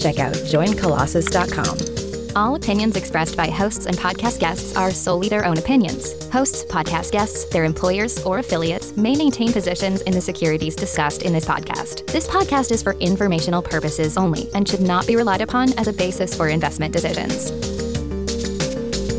check out joincolossus.com. All opinions expressed by hosts and podcast guests are solely their own opinions. Hosts, podcast guests, their employers, or affiliates may maintain positions in the securities discussed in this podcast. This podcast is for informational purposes only and should not be relied upon as a basis for investment decisions.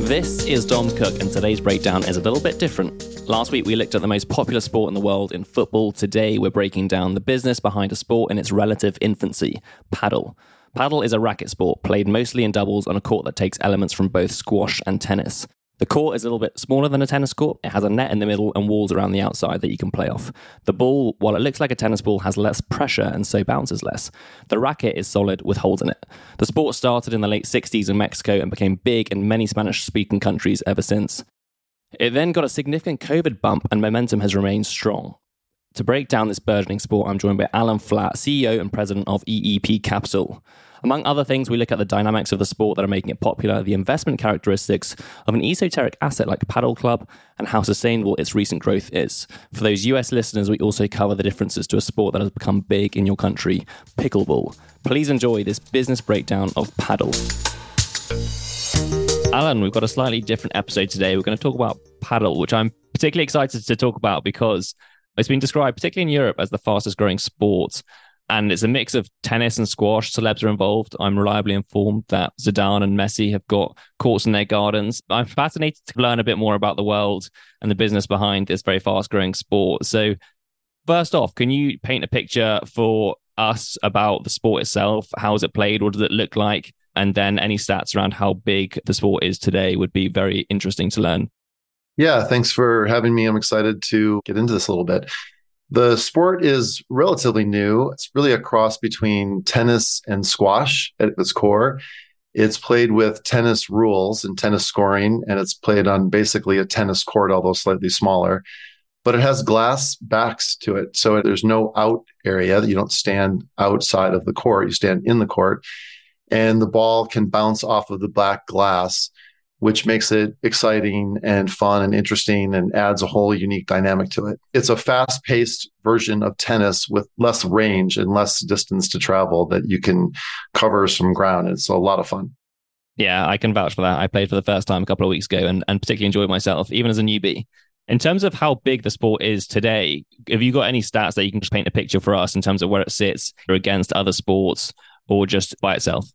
This is Dom Cooke, and today's breakdown is a little bit different. Last week, we looked at the most popular sport in the world in football. Today, we're breaking down the business behind a sport in its relative infancy padel. Padel is a racket sport played mostly in doubles on a court that takes elements from both squash and tennis. The court is a little bit smaller than a tennis court. It has a net in the middle and walls around the outside that you can play off. The ball, while it looks like a tennis ball, has less pressure and so bounces less. The racket is solid with holes in it. The sport started in the late 60s in Mexico and became big in many Spanish speaking countries ever since. It then got a significant COVID bump and momentum has remained strong. To break down this burgeoning sport, I'm joined by Alan Flatt, CEO and president of EEP Capital. Among other things, we look at the dynamics of the sport that are making it popular, the investment characteristics of an esoteric asset like Padel Club, and how sustainable its recent growth is. For those US listeners, we also cover the differences to a sport that has become big in your country, pickleball. Please enjoy this business breakdown of padel. Alan, we've got a slightly different episode today. We're going to talk about padel, which I'm particularly excited to talk about because it's been described, particularly in Europe, as the fastest growing sport. And it's a mix of tennis and squash. Celebs are involved. I'm reliably informed that Zidane and Messi have got courts in their gardens. I'm fascinated to learn a bit more about the world and the business behind this very fast growing sport. So, first off, can you paint a picture for us about the sport itself? How is it played? What does it look like? And then any stats around how big the sport is today would be very interesting to learn. Yeah, thanks for having me. I'm excited to get into this a little bit. The sport is relatively new. It's really a cross between tennis and squash at its core. It's played with tennis rules and tennis scoring, and it's played on basically a tennis court, although slightly smaller. But it has glass backs to it. So there's no out area. You don't stand outside of the court, you stand in the court. And the ball can bounce off of the black glass which makes it exciting and fun and interesting and adds a whole unique dynamic to it. It's a fast paced version of tennis with less range and less distance to travel that you can cover some ground. It's a lot of fun. Yeah, I can vouch for that. I played for the first time a couple of weeks ago and, and particularly enjoyed myself, even as a newbie. In terms of how big the sport is today, have you got any stats that you can just paint a picture for us in terms of where it sits or against other sports or just by itself?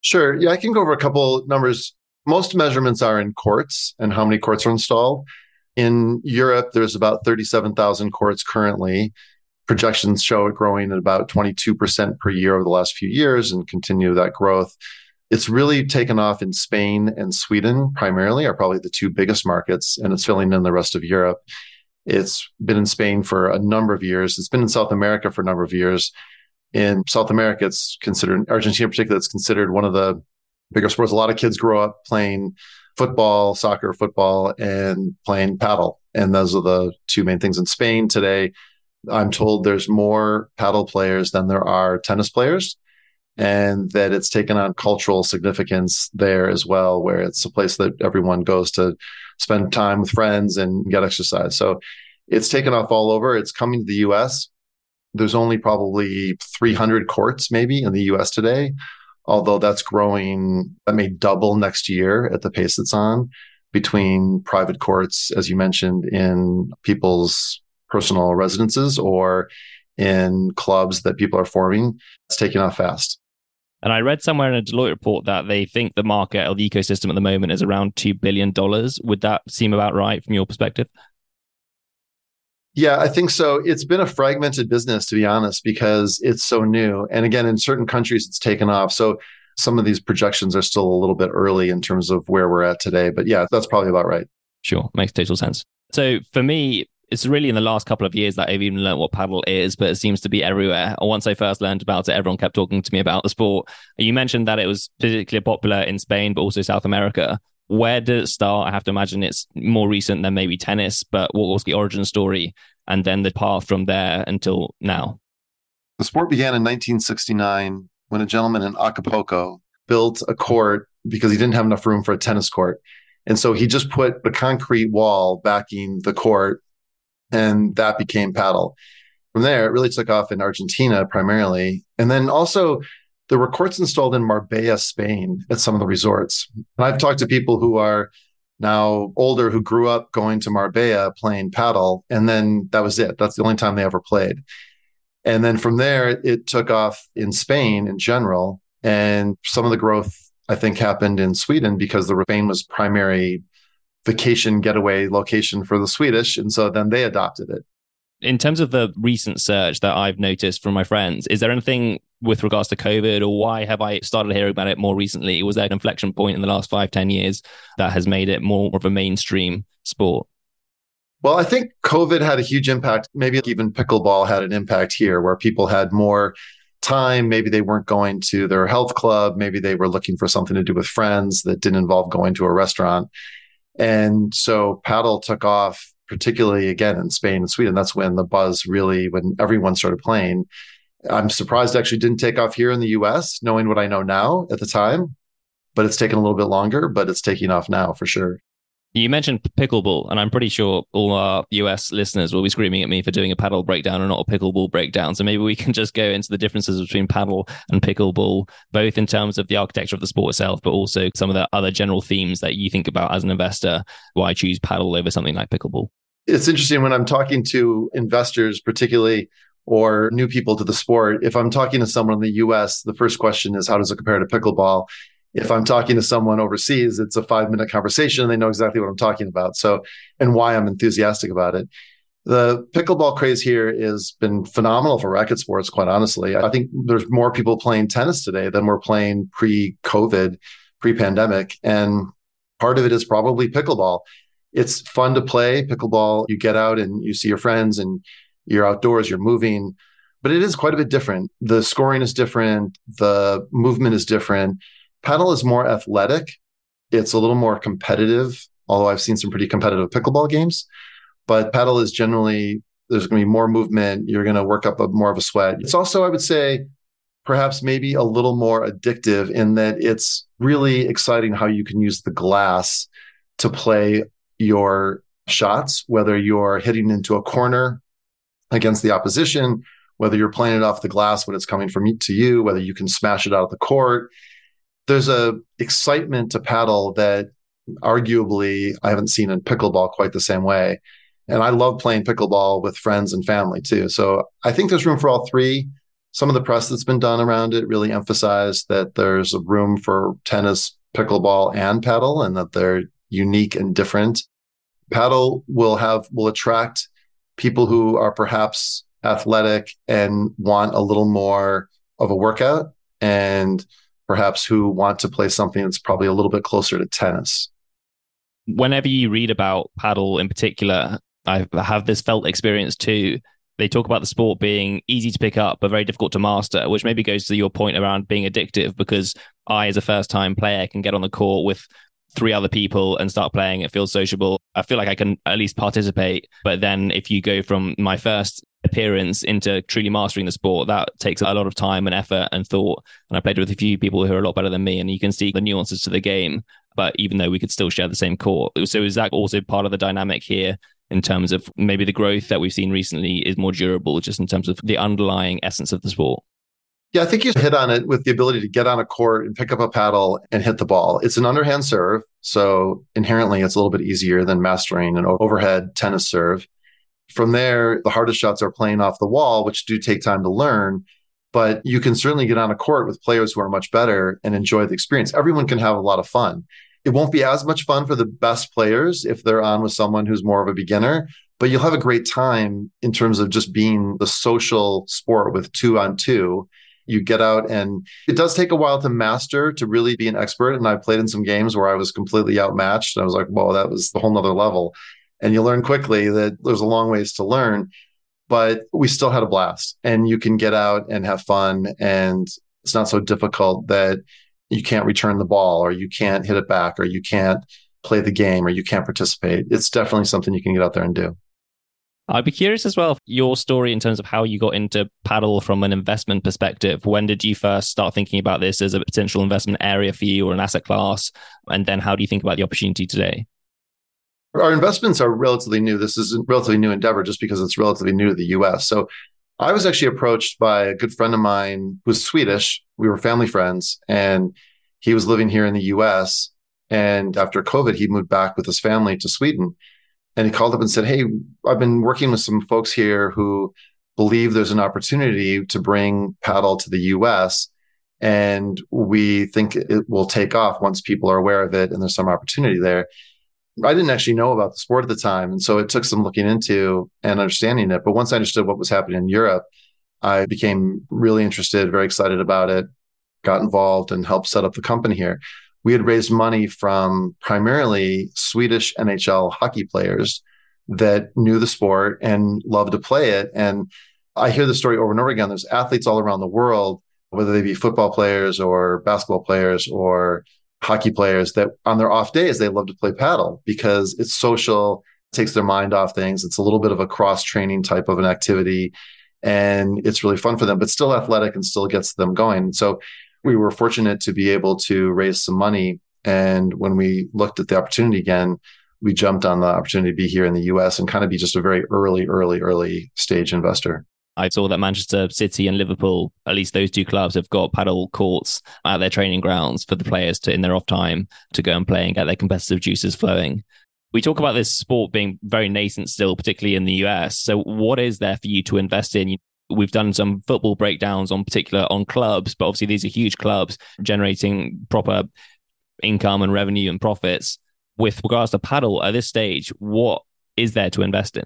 Sure. Yeah, I can go over a couple numbers most measurements are in courts and how many courts are installed. In Europe, there's about 37,000 courts currently. Projections show it growing at about 22% per year over the last few years and continue that growth. It's really taken off in Spain and Sweden, primarily, are probably the two biggest markets, and it's filling in the rest of Europe. It's been in Spain for a number of years. It's been in South America for a number of years. In South America, it's considered, Argentina in particular, it's considered one of the bigger sports. A lot of kids grow up playing football, soccer, football, and playing padel. And those are the two main things in Spain today. I'm told there's more padel players than there are tennis players, and that it's taken on cultural significance there as well, where it's a place that everyone goes to spend time with friends and get exercise. So it's taken off all over. It's coming to the US. There's only probably 300 courts maybe in the US today although that's growing, that may double next year at the pace it's on between private courts, as you mentioned, in people's personal residences or in clubs that people are forming. It's taking off fast. And I read somewhere in a Deloitte report that they think the market or the ecosystem at the moment is around $2 billion. Would that seem about right from your perspective? Yeah, I think so. It's been a fragmented business, to be honest, because it's so new. And again, in certain countries, it's taken off. So some of these projections are still a little bit early in terms of where we're at today. But yeah, that's probably about right. Sure. Makes total sense. So for me, it's really in the last couple of years that I've even learned what padel is, but it seems to be everywhere. Once I first learned about it, everyone kept talking to me about the sport. You mentioned that it was particularly popular in Spain, but also South America. Where did it start? I have to imagine it's more recent than maybe tennis, but what was the origin story? And then the path from there until now? The sport began in 1969 when a gentleman in Acapulco built a court because he didn't have enough room for a tennis court. And so he just put a concrete wall backing the court and that became padel. From there, it really took off in Argentina primarily. And then also, there were courts installed in Marbella, Spain at some of the resorts. And I've talked to people who are now older who grew up going to Marbella playing padel. And then that was it. That's the only time they ever played. And then from there, it took off in Spain in general. And some of the growth, I think, happened in Sweden because the Spain was primary vacation getaway location for the Swedish. And so then they adopted it. In terms of the recent search that I've noticed from my friends, is there anything with regards to COVID or why have I started hearing about it more recently? Was there an inflection point in the last five, ten years that has made it more of a mainstream sport? Well, I think COVID had a huge impact. Maybe even pickleball had an impact here where people had more time. Maybe they weren't going to their health club. Maybe they were looking for something to do with friends that didn't involve going to a restaurant. And so padel took off, particularly again in Spain and Sweden. That's when the buzz really, when everyone started playing. I'm surprised actually didn't take off here in the US, knowing what I know now at the time. But it's taken a little bit longer, but it's taking off now for sure. You mentioned pickleball, and I'm pretty sure all our US listeners will be screaming at me for doing a padel breakdown and not a pickleball breakdown. So maybe we can just go into the differences between padel and pickleball, both in terms of the architecture of the sport itself, but also some of the other general themes that you think about as an investor. Why choose padel over something like pickleball? It's interesting when I'm talking to investors, particularly or new people to the sport. If I'm talking to someone in the US, the first question is, how does it compare to pickleball? if I'm talking to someone overseas, it's a five minute conversation. They know exactly what I'm talking about. So, and why I'm enthusiastic about it. The pickleball craze here has been phenomenal for racket sports, quite honestly. I think there's more people playing tennis today than were playing pre COVID, pre pandemic. And part of it is probably pickleball. It's fun to play pickleball. You get out and you see your friends and you're outdoors, you're moving, but it is quite a bit different. The scoring is different, the movement is different Padel is more athletic. It's a little more competitive, although I've seen some pretty competitive pickleball games. But padel is generally there's going to be more movement. You're going to work up a more of a sweat. It's also, I would say, perhaps maybe a little more addictive in that it's really exciting how you can use the glass to play your shots, whether you're hitting into a corner against the opposition, whether you're playing it off the glass when it's coming from to you, whether you can smash it out of the court there's a excitement to padel that arguably I haven't seen in pickleball quite the same way. And I love playing pickleball with friends and family too. So I think there's room for all three. Some of the press that's been done around it really emphasized that there's a room for tennis, pickleball, and padel, and that they're unique and different. Padel will have will attract people who are perhaps athletic and want a little more of a workout and perhaps who want to play something that's probably a little bit closer to tennis. Whenever you read about padel in particular, I have this felt experience too. They talk about the sport being easy to pick up, but very difficult to master, which maybe goes to your point around being addictive because I, as a first time player, can get on the court with three other people and start playing. It feels sociable. I feel like I can at least participate. But then if you go from my first appearance into truly mastering the sport, that takes a lot of time and effort and thought. And I played with a few people who are a lot better than me, and you can see the nuances to the game. But even though we could still share the same court, so is that also part of the dynamic here in terms of maybe the growth that we've seen recently is more durable, just in terms of the underlying essence of the sport? Yeah, I think you hit on it with the ability to get on a court and pick up a paddle and hit the ball. It's an underhand serve. So inherently, it's a little bit easier than mastering an overhead tennis serve. From there, the hardest shots are playing off the wall, which do take time to learn. But you can certainly get on a court with players who are much better and enjoy the experience. Everyone can have a lot of fun. It won't be as much fun for the best players if they're on with someone who's more of a beginner, but you'll have a great time in terms of just being the social sport with two on two. You get out and it does take a while to master to really be an expert. And I played in some games where I was completely outmatched. And I was like, well, that was a whole nother level and you learn quickly that there's a long ways to learn. But we still had a blast, and you can get out and have fun, and it's not so difficult that you can't return the ball, or you can't hit it back, or you can't play the game, or you can't participate. It's definitely something you can get out there and do. I'd be curious as well your story in terms of how you got into padel from an investment perspective. When did you first start thinking about this as a potential investment area for you or an asset class? And then how do you think about the opportunity today? Our investments are relatively new. This is a relatively new endeavor just because it's relatively new to the US. So I was actually approached by a good friend of mine who's Swedish. We were family friends and he was living here in the US. And after COVID, he moved back with his family to Sweden and he called up and said, Hey, I've been working with some folks here who believe there's an opportunity to bring padel to the US. And we think it will take off once people are aware of it and there's some opportunity there. I didn't actually know about the sport at the time. And so it took some looking into and understanding it. But once I understood what was happening in Europe, I became really interested, very excited about it, got involved and helped set up the company here we had raised money from primarily Swedish NHL hockey players that knew the sport and loved to play it. And I hear the story over and over again. There's athletes all around the world, whether they be football players or basketball players or hockey players that on their off days, they love to play padel because it's social, takes their mind off things. It's a little bit of a cross training type of an activity and it's really fun for them, but still athletic and still gets them going. So we were fortunate to be able to raise some money. And when we looked at the opportunity again, we jumped on the opportunity to be here in the US and kind of be just a very early, early, early stage investor. I saw that Manchester City and Liverpool, at least those two clubs, have got padel courts at their training grounds for the players to, in their off time, to go and play and get their competitive juices flowing. We talk about this sport being very nascent still, particularly in the US. So, what is there for you to invest in? We've done some football breakdowns on particular on clubs, but obviously these are huge clubs generating proper income and revenue and profits. With regards to padel at this stage, what is there to invest in?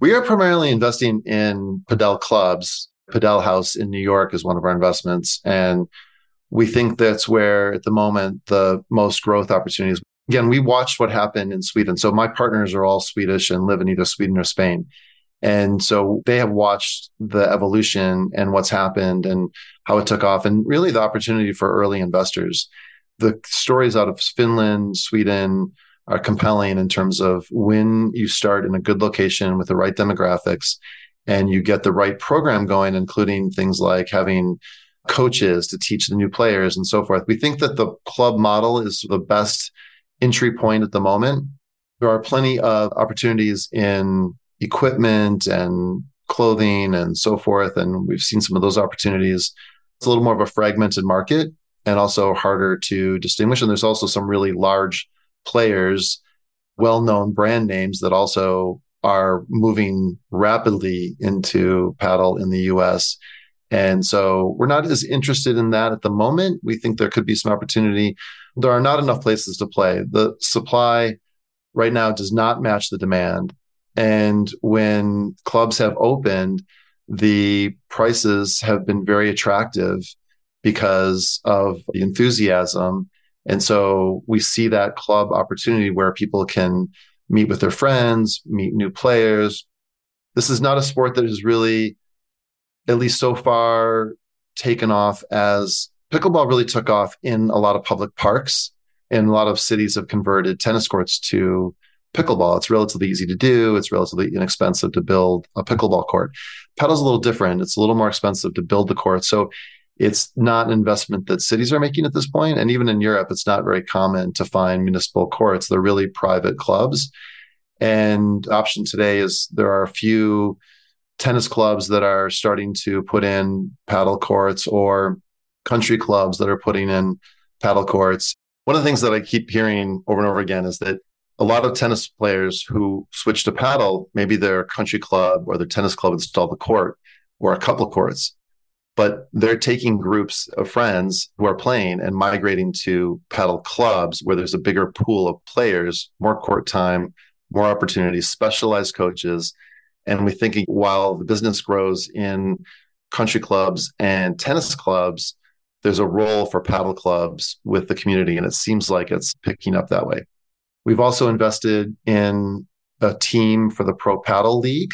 We are primarily investing in Padel clubs. Padel House in New York is one of our investments. And we think that's where, at the moment, the most growth opportunities. Again, we watched what happened in Sweden. So my partners are all Swedish and live in either Sweden or Spain. And so they have watched the evolution and what's happened and how it took off and really the opportunity for early investors. The stories out of Finland, Sweden are compelling in terms of when you start in a good location with the right demographics and you get the right program going, including things like having coaches to teach the new players and so forth. We think that the club model is the best entry point at the moment. There are plenty of opportunities in equipment and clothing and so forth. And we've seen some of those opportunities. It's a little more of a fragmented market and also harder to distinguish. And there's also some really large players, well known brand names that also are moving rapidly into padel in the US. And so we're not as interested in that at the moment. We think there could be some opportunity. There are not enough places to play. The supply right now does not match the demand. And when clubs have opened, the prices have been very attractive because of the enthusiasm. And so we see that club opportunity where people can meet with their friends, meet new players. This is not a sport that has really, at least so far, taken off as pickleball really took off in a lot of public parks. And a lot of cities have converted tennis courts to pickleball. It's relatively easy to do. It's relatively inexpensive to build a pickleball court. Padel's a little different. It's a little more expensive to build the court. So it's not an investment that cities are making at this point. And even in Europe, it's not very common to find municipal courts. They're really private clubs. And option today is there are a few tennis clubs that are starting to put in padel courts or country clubs that are putting in padel courts. One of the things that I keep hearing over and over again is that a lot of tennis players who switch to padel, maybe their country club or their tennis club installed a court or a couple courts, but they're taking groups of friends who are playing and migrating to padel clubs where there's a bigger pool of players, more court time, more opportunities, specialized coaches. And we're thinking while the business grows in country clubs and tennis clubs, there's a role for padel clubs with the community. And it seems like it's picking up that way. We've also invested in a team for the Pro Padel League,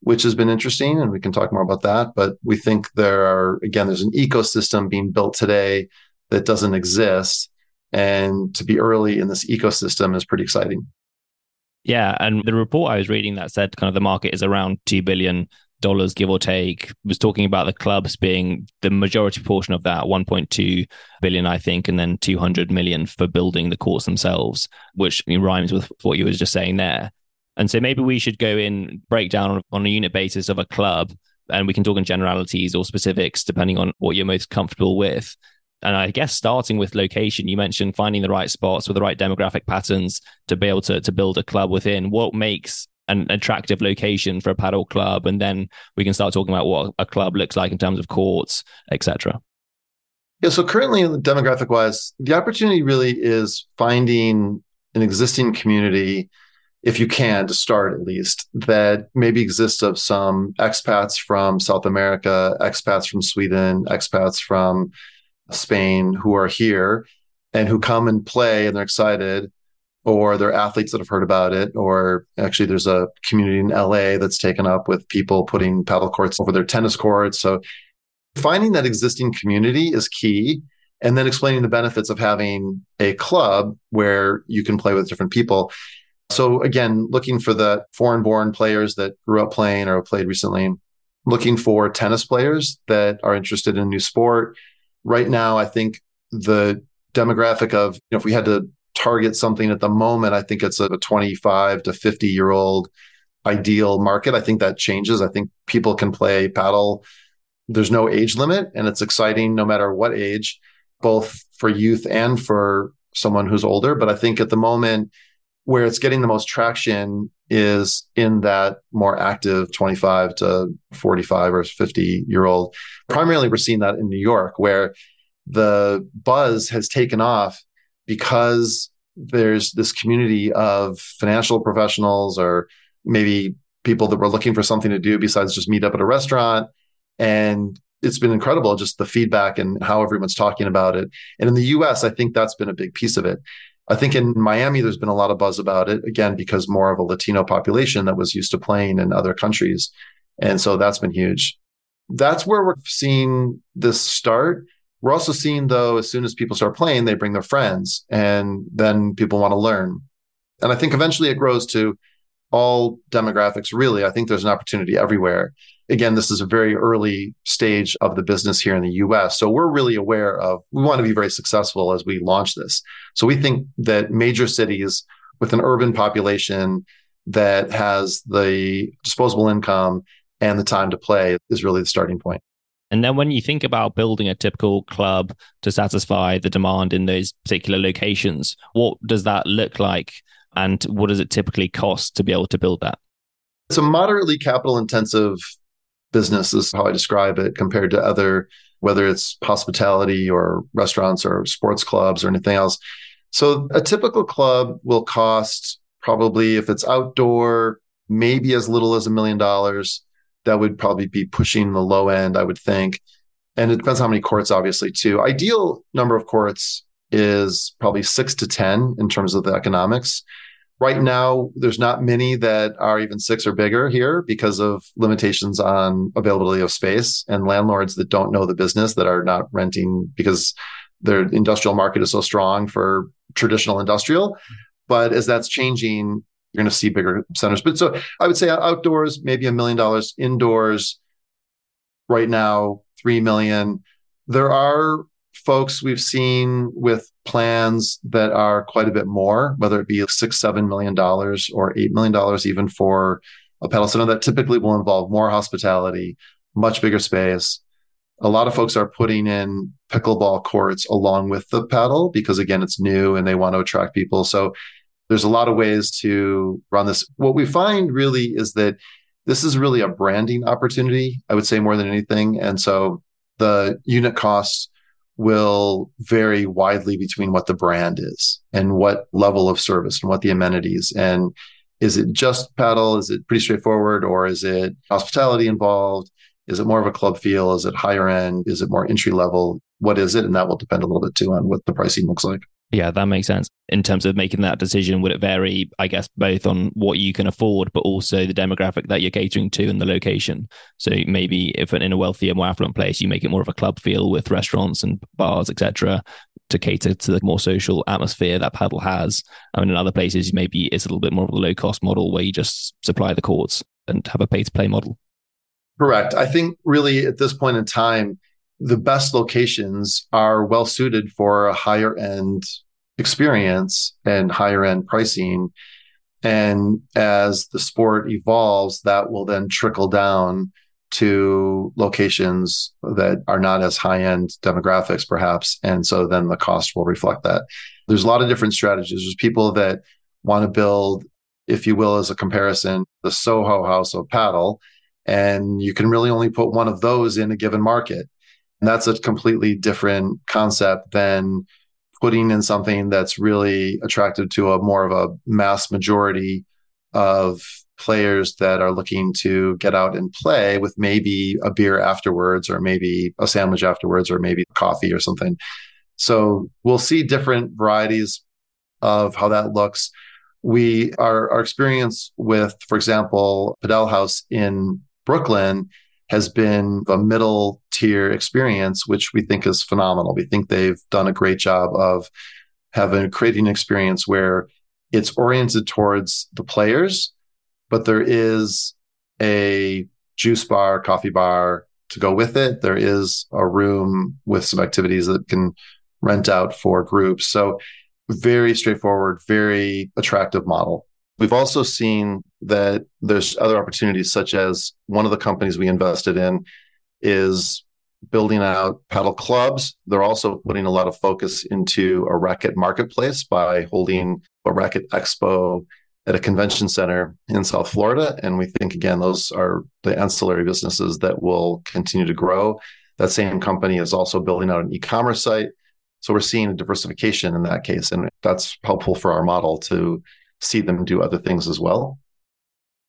which has been interesting. And we can talk more about that. But we think there are, again, there's an ecosystem being built today that doesn't exist. And to be early in this ecosystem is pretty exciting. Yeah. And the report I was reading that said kind of the market is around 2 billion dollars give or take. Was talking about the clubs being the majority portion of that 1.2 billion i think and then 200 million for building the courts themselves which rhymes with what you were just saying there. And so maybe we should go in break down on, a unit basis of a club and we can talk in generalities or specifics depending on what you're most comfortable with. And I guess starting with location, you mentioned finding the right spots with the right demographic patterns to be able to, to build a club within. What makes an attractive location for a padel club? And then we can start talking about what a club looks like in terms of courts, etc. Yeah. So currently, demographic wise, the opportunity really is finding an existing community, if you can, to start at least, that maybe exists of some expats from South America, expats from Sweden, expats from Spain who are here and who come and play and they're excited or they're athletes that have heard about it or actually there's a community in LA that's taken up with people putting padel courts over their tennis courts. So finding that existing community is key and then explaining the benefits of having a club where you can play with different people. So again looking for the foreign born players that grew up playing or played recently looking for tennis players that are interested in a new sport. Right now, I think the demographic of, you know, if we had to target something at the moment, I think it's a 25 to 50 year old ideal market. I think that changes. I think people can play padel. There's no age limit and it's exciting no matter what age, both for youth and for someone who's older. But I think at the moment, where it's getting the most traction is in that more active 25 to 45 or 50 year old. Primarily, we're seeing that in New York, where the buzz has taken off because there's this community of financial professionals or maybe people that were looking for something to do besides just meet up at a restaurant. And it's been incredible, just the feedback and how everyone's talking about it. And in the US, I think that's been a big piece of it. I think in Miami, there's been a lot of buzz about it, again, because more of a Latino population that was used to playing in other countries. And so that's been huge. That's where we're seeing this start. We're also seeing, though, as soon as people start playing, they bring their friends and then people want to learn. And I think eventually it grows to all demographics, really. I think there's an opportunity everywhere again, this is a very early stage of the business here in the US. So we're really aware of, we want to be very successful as we launch this. So we think that major cities with an urban population that has the disposable income and the time to play is really the starting point. And then when you think about building a typical club to satisfy the demand in those particular locations, what does that look like? And what does it typically cost to be able to build that? It's a moderately capital intensive business is how I describe it compared to other, whether it's hospitality or restaurants or sports clubs or anything else. So a typical club will cost probably, if it's outdoor, maybe as little as a million dollars. That would probably be pushing the low end, I would think. And it depends how many courts, obviously, too. Ideal number of courts is probably six to 10 in terms of the economics. Right now, there's not many that are even six or bigger here because of limitations on availability of space and landlords that don't know the business that are not renting because their industrial market is so strong for traditional industrial. Mm-hmm. But as that's changing, you're going to see bigger centers. But so I would say outdoors, maybe a million dollars. Indoors, right now, three million. There are folks we've seen with plans that are quite a bit more, whether it be six, seven million dollars or eight million dollars, even for a padel center that typically will involve more hospitality, much bigger space. A lot of folks are putting in pickleball courts along with the padel because again, it's new and they want to attract people. So there's a lot of ways to run this. What we find really is that this is really a branding opportunity, I would say more than anything. And so the unit costs will vary widely between what the brand is and what level of service and what the amenities. And is it just padel? Is it pretty straightforward? Or is it hospitality involved? Is it more of a club feel? Is it higher end? Is it more entry level? What is it? And that will depend a little bit too on what the pricing looks like Yeah, that makes sense. In terms of making that decision, would it vary, I guess, both on what you can afford, but also the demographic that you're catering to and the location? So maybe if in a wealthier, more affluent place, you make it more of a club feel with restaurants and bars, etc., to cater to the more social atmosphere that Padel has. I mean, in other places, maybe it's a little bit more of a low cost model where you just supply the courts and have a pay to play model. Correct. I think really at this point in time, the best locations are well suited for a higher end experience and higher end pricing. And as the sport evolves, that will then trickle down to locations that are not as high end demographics, perhaps. And so then the cost will reflect that. There's a lot of different strategies. There's people that want to build, if you will, as a comparison, the Soho house of padel. And you can really only put one of those in a given market. And that's a completely different concept than putting in something that's really attractive to a more of a mass majority of players that are looking to get out and play with maybe a beer afterwards or maybe a sandwich afterwards or maybe coffee or something. So we'll see different varieties of how that looks. We our our experience with, for example, Padel House in Brooklyn has been a middle tier experience, which we think is phenomenal. We think they've done a great job of having creating an experience where it's oriented towards the players, but there is a juice bar, coffee bar to go with it. There is a room with some activities that can rent out for groups. So very straightforward, very attractive model. We've also seen that there's other opportunities, such as one of the companies we invested in is building out Padel clubs. They're also putting a lot of focus into a racket marketplace by holding a racket expo at a convention center in South Florida. And we think, again, those are the ancillary businesses that will continue to grow. That same company is also building out an e commerce site. So we're seeing a diversification in that case. And that's helpful for our model to see them do other things as well.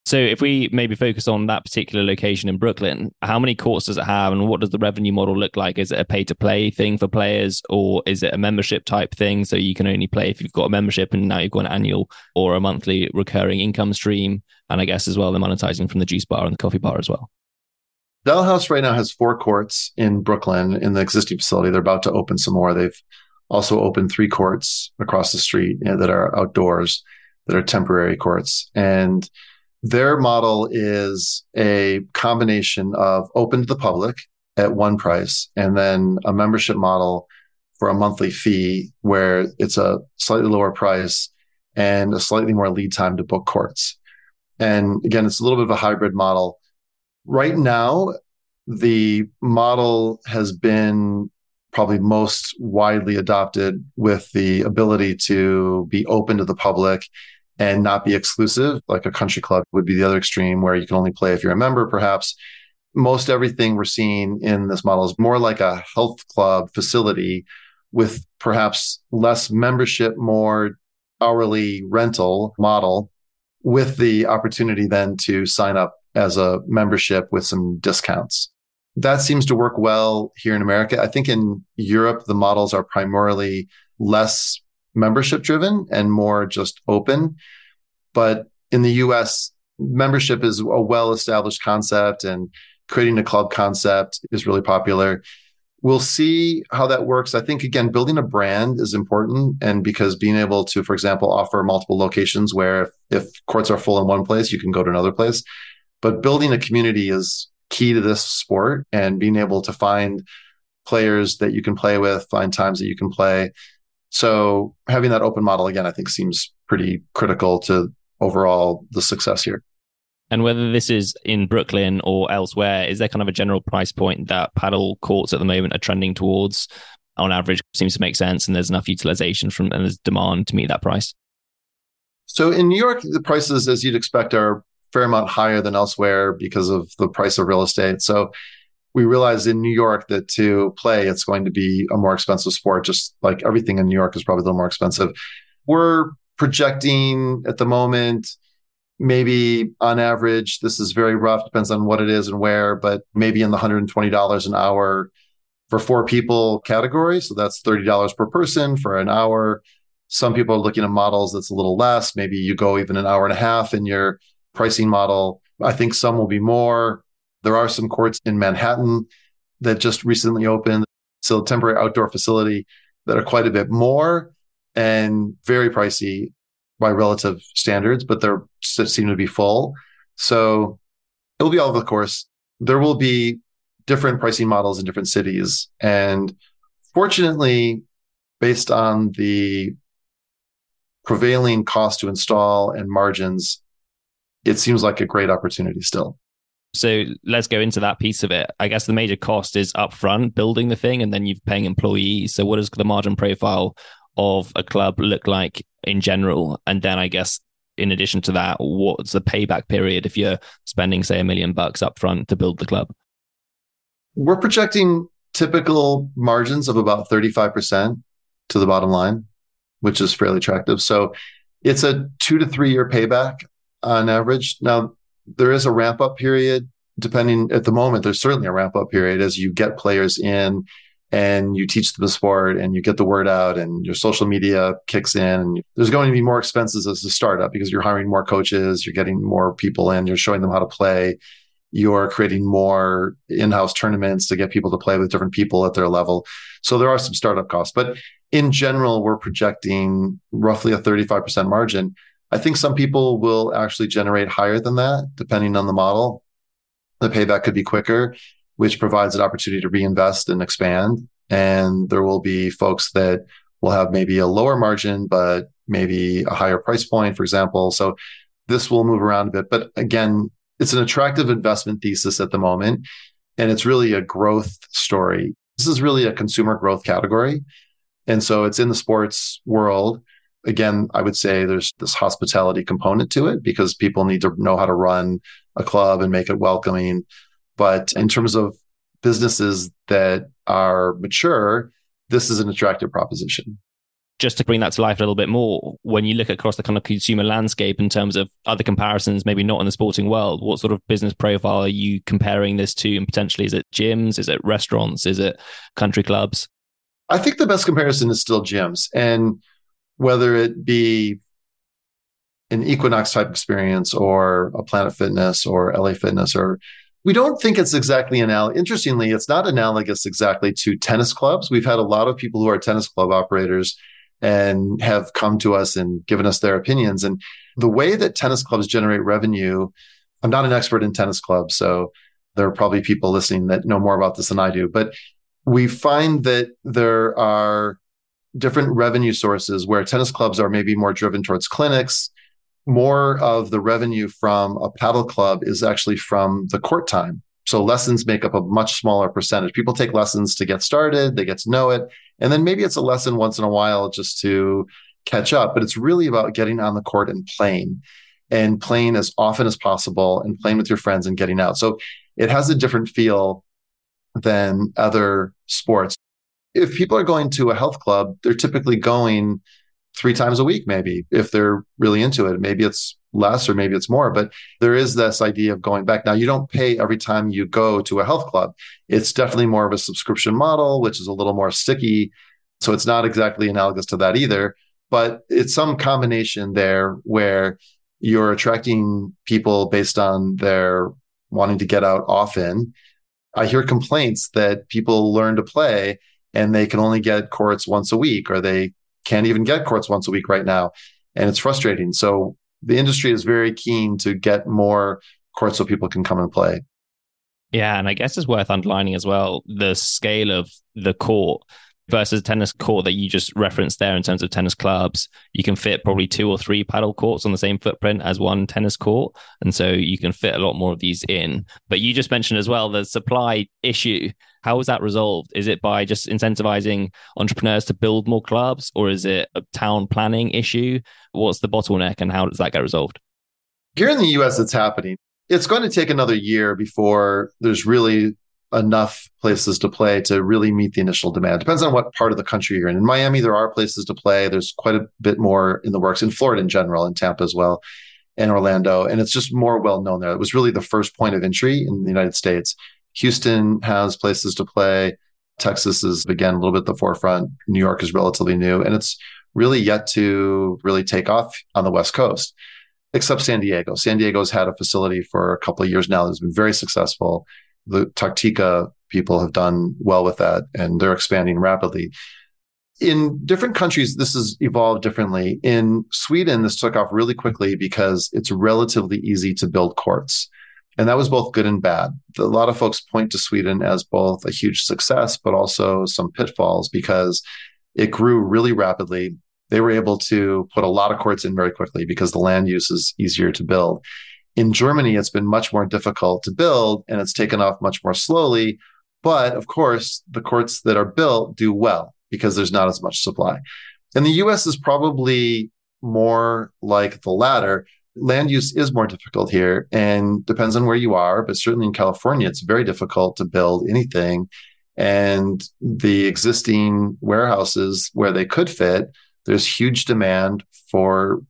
So if we maybe focus on that particular location in Brooklyn, how many courts does it have and what does the revenue model look like? Is it a pay to play thing for players or is it a membership type thing? So you can only play if you've got a membership and now you've got an annual or a monthly recurring income stream. And I guess as well, they're monetizing from the juice bar and the coffee bar as well. Padel House right now has four courts in Brooklyn in the existing facility. They're about to open some more. They've also opened three courts across the street that are outdoors that are temporary courts. And their model is a combination of open to the public at one price and then a membership model for a monthly fee where it's a slightly lower price and a slightly more lead time to book courts. And again, it's a little bit of a hybrid model. Right now, the model has been probably most widely adopted with the ability to be open to the public and not be exclusive. Like a country club would be the other extreme where you can only play if you're a member, perhaps. Most everything we're seeing in this model is more like a health club facility with perhaps less membership, more hourly rental model with the opportunity then to sign up as a membership with some discounts. That seems to work well here in America. I think in Europe, the models are primarily less membership driven and more just open. But in the US, membership is a well established concept and creating a club concept is really popular. We'll see how that works. I think, again, building a brand is important. And because being able to, for example, offer multiple locations where if, if courts are full in one place, you can go to another place. But building a community is key to this sport and being able to find players that you can play with, find times that you can play. So having that open model again, I think seems pretty critical to overall the success here. And whether this is in Brooklyn or elsewhere, is there kind of a general price point that padel courts at the moment are trending towards? On average, seems to make sense, and there's enough utilization from and there's demand to meet that price. So in New York, the prices, as you'd expect, are fair amount higher than elsewhere because of the price of real estate. So we realized in New York that to play, it's going to be a more expensive sport, just like everything in New York is probably a little more expensive. We're projecting at the moment, maybe on average, this is very rough, depends on what it is and where, but maybe in the $120 an hour for four people category. So that's $30 per person for an hour. Some people are looking at models that's a little less. Maybe you go even an hour and a half in your pricing model. I think some will be more. There are some courts in Manhattan that just recently opened. So temporary outdoor facility that are quite a bit more and very pricey by relative standards, but they're seem to be full. So it'll be all over the course. There will be different pricing models in different cities. And fortunately, based on the prevailing cost to install and margins, it seems like a great opportunity still. So let's go into that piece of it. I guess the major cost is upfront building the thing and then you're paying employees. So what does the margin profile of a club look like in general? And then I guess in addition to that, what's the payback period if you're spending, say, a million bucks upfront to build the club? We're projecting typical margins of about 35% to the bottom line, which is fairly attractive. So it's a two to three year payback on average. Now, there is a ramp up period depending at the moment there's certainly a ramp up period as you get players in and you teach them the sport and you get the word out and your social media kicks in there's going to be more expenses as a startup because you're hiring more coaches you're getting more people in you're showing them how to play you're creating more in-house tournaments to get people to play with different people at their level. So there are some startup costs but in general we're projecting roughly a 35% margin I think some people will actually generate higher than that, depending on the model. The payback could be quicker, which provides an opportunity to reinvest and expand. And there will be folks that will have maybe a lower margin, but maybe a higher price point, for example. So this will move around a bit. But again, it's an attractive investment thesis at the moment. And it's really a growth story. This is really a consumer growth category. And so it's in the sports world again, I would say there's this hospitality component to it because people need to know how to run a club and make it welcoming. But in terms of businesses that are mature, this is an attractive proposition. Just to bring that to life a little bit more, when you look across the kind of consumer landscape in terms of other comparisons, maybe not in the sporting world, what sort of business profile are you comparing this to? And potentially, is it gyms? Is it restaurants? Is it country clubs? I think the best comparison is still gyms. And whether it be an Equinox type experience or a Planet Fitness or LA Fitness or we don't think it's exactly analogous. Interestingly, it's not analogous exactly to tennis clubs. We've had a lot of people who are tennis club operators and have come to us and given us their opinions. And the way that tennis clubs generate revenue, I'm not an expert in tennis clubs, so there are probably people listening that know more about this than I do. But we find that there are different revenue sources where tennis clubs are maybe more driven towards clinics. More of the revenue from a padel club is actually from the court time. So lessons make up a much smaller percentage. People take lessons to get started, they get to know it. And then maybe it's a lesson once in a while just to catch up. But it's really about getting on the court and playing and playing as often as possible and playing with your friends and getting out. So it has a different feel than other sports if people are going to a health club, they're typically going three times a week, maybe if they're really into it. Maybe it's less or maybe it's more, but there is this idea of going back. Now, you don't pay every time you go to a health club. It's definitely more of a subscription model, which is a little more sticky. So it's not exactly analogous to that either, but it's some combination there where you're attracting people based on their wanting to get out often. I hear complaints that people learn to play and they can only get courts once a week or they can't even get courts once a week right now. And it's frustrating. So the industry is very keen to get more courts so people can come and play. Yeah, and I guess it's worth underlining as well the scale of the court versus tennis court that you just referenced there in terms of tennis clubs. You can fit probably two or three padel courts on the same footprint as one tennis court. And so you can fit a lot more of these in. But you just mentioned as well the supply issue. How is that resolved? Is it by just incentivizing entrepreneurs to build more clubs or is it a town planning issue? What's the bottleneck and how does that get resolved? Here in the US, it's happening. It's going to take another year before there's really enough places to play to really meet the initial demand. Depends on what part of the country you're in. In Miami, there are places to play. There's quite a bit more in the works in Florida in general, in Tampa as well, and Orlando. And it's just more well known there. It was really the first point of entry in the United States. Houston has places to play. Texas is again a little bit at the forefront. New York is relatively new and it's really yet to really take off on the West Coast, except San Diego. San Diego's had a facility for a couple of years now that's been very successful. The Tactika people have done well with that and they're expanding rapidly. In different countries, this has evolved differently. In Sweden, this took off really quickly because it's relatively easy to build courts. And that was both good and bad. A lot of folks point to Sweden as both a huge success, but also some pitfalls because it grew really rapidly. They were able to put a lot of courts in very quickly because the land use is easier to build. In Germany, it's been much more difficult to build and it's taken off much more slowly. But of course, the courts that are built do well because there's not as much supply. And the US is probably more like the latter land use is more difficult here and depends on where you are, but certainly in California, it's very difficult to build anything. And the existing warehouses where they could fit, there's huge demand for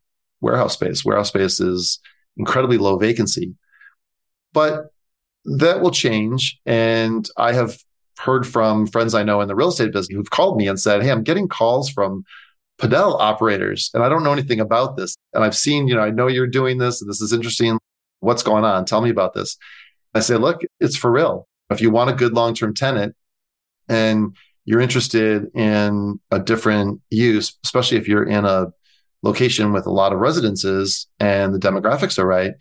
warehouse space. Warehouse space is incredibly low vacancy. But that will change. And I have heard from friends I know in the real estate business who've called me and said, Hey, I'm getting calls from Padel operators, and I don't know anything about this. And I've seen, you know, I know you're doing this, and this is interesting. What's going on? Tell me about this. I say, look, it's for real. If you want a good long term tenant and you're interested in a different use, especially if you're in a location with a lot of residences and the demographics are right,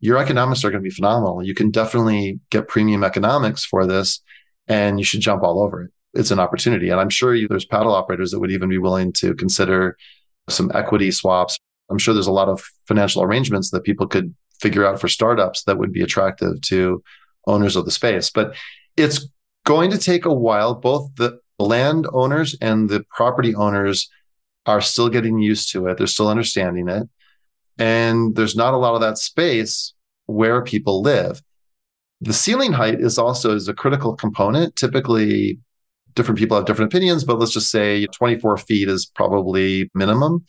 your economics are going to be phenomenal. You can definitely get premium economics for this and you should jump all over it it's an opportunity. And I'm sure you, there's padel operators that would even be willing to consider some equity swaps. I'm sure there's a lot of financial arrangements that people could figure out for startups that would be attractive to owners of the space. But it's going to take a while. Both the land owners and the property owners are still getting used to it. They're still understanding it. And there's not a lot of that space where people live. The ceiling height is also is a critical component. Typically, different people have different opinions, but let's just say 24 feet is probably minimum.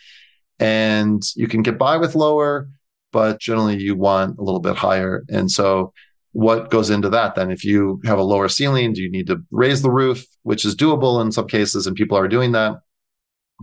And you can get by with lower, but generally you want a little bit higher. And so what goes into that then? If you have a lower ceiling, do you need to raise the roof, which is doable in some cases, and people are doing that?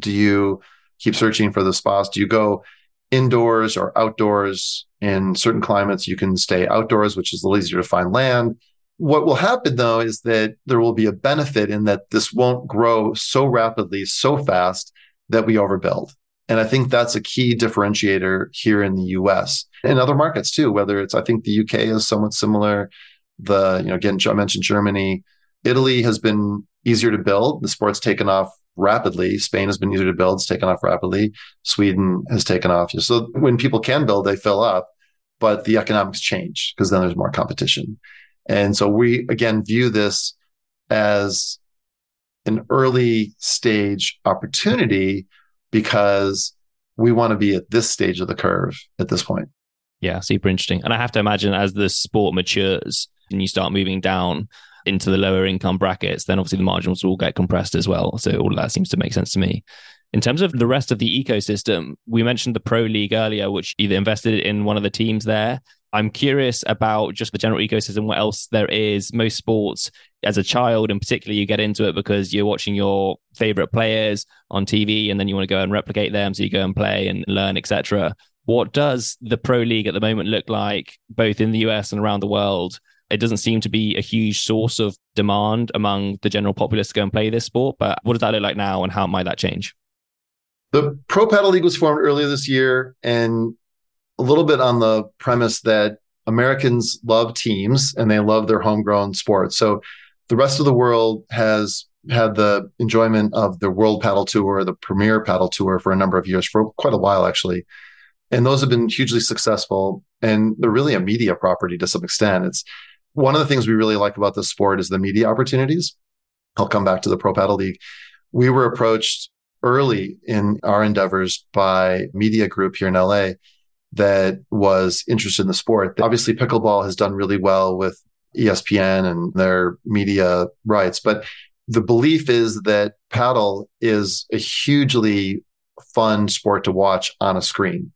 Do you keep searching for the spots? Do you go indoors or outdoors? In certain climates, you can stay outdoors, which is a little easier to find land. What will happen though is that there will be a benefit in that this won't grow so rapidly, so fast that we overbuild. And I think that's a key differentiator here in the US and other markets too, whether it's, I think the UK is somewhat similar. The, you know, again, I mentioned Germany. Italy has been easier to build. The sport's taken off rapidly. Spain has been easier to build. It's taken off rapidly. Sweden has taken off. So when people can build, they fill up, but the economics change because then there's more competition. And so we again view this as an early stage opportunity because we want to be at this stage of the curve at this point. Yeah, super interesting. And I have to imagine as the sport matures and you start moving down into the lower income brackets, then obviously the margins will get compressed as well. So all that seems to make sense to me. In terms of the rest of the ecosystem, we mentioned the Pro League earlier, which either invested in one of the teams there I'm curious about just the general ecosystem, what else there is. Most sports, as a child in particular, you get into it because you're watching your favorite players on TV and then you want to go and replicate them. So you go and play and learn, etc. What does the Pro League at the moment look like, both in the US and around the world? It doesn't seem to be a huge source of demand among the general populace to go and play this sport. But what does that look like now and how might that change? The Pro Padel League was formed earlier this year, and a little bit on the premise that Americans love teams and they love their homegrown sports. So the rest of the world has had the enjoyment of the World Padel Tour, the Premier Padel Tour for a number of years, for quite a while actually. And those have been hugely successful and they're really a media property to some extent. It's one of the things we really like about this sport is the media opportunities. I'll come back to the Pro Padel League. We were approached early in our endeavors by media group here in LA that was interested in the sport. Obviously, pickleball has done really well with ESPN and their media rights, but the belief is that padel is a hugely fun sport to watch on a screen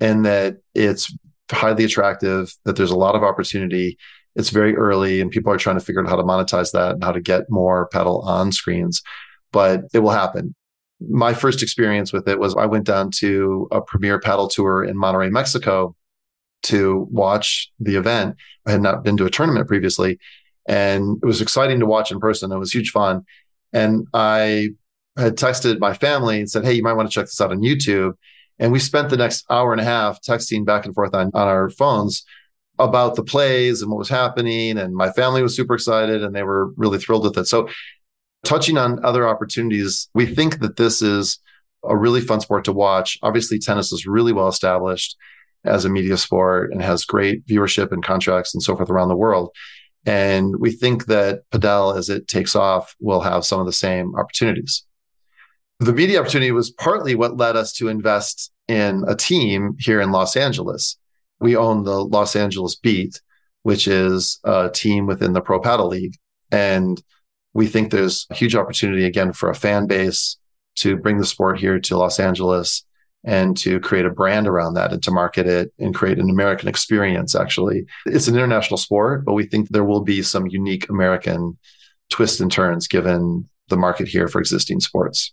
and that it's highly attractive, that there's a lot of opportunity. It's very early and people are trying to figure out how to monetize that and how to get more padel on screens, but it will happen. My first experience with it was I went down to a premier padel tour in Monterrey, Mexico to watch the event. I had not been to a tournament previously and it was exciting to watch in person. It was huge fun. And I had texted my family and said, Hey, you might want to check this out on YouTube. And we spent the next hour and a half texting back and forth on, on our phones about the plays and what was happening. And my family was super excited and they were really thrilled with it. So, touching on other opportunities, we think that this is a really fun sport to watch. Obviously, tennis is really well established as a media sport and has great viewership and contracts and so forth around the world. And we think that Padel, as it takes off, will have some of the same opportunities. The media opportunity was partly what led us to invest in a team here in Los Angeles. We own the Los Angeles Beat, which is a team within the Pro Padel League. And we think there's a huge opportunity again for a fan base to bring the sport here to Los Angeles and to create a brand around that and to market it and create an American experience. Actually, it's an international sport, but we think there will be some unique American twists and turns given the market here for existing sports.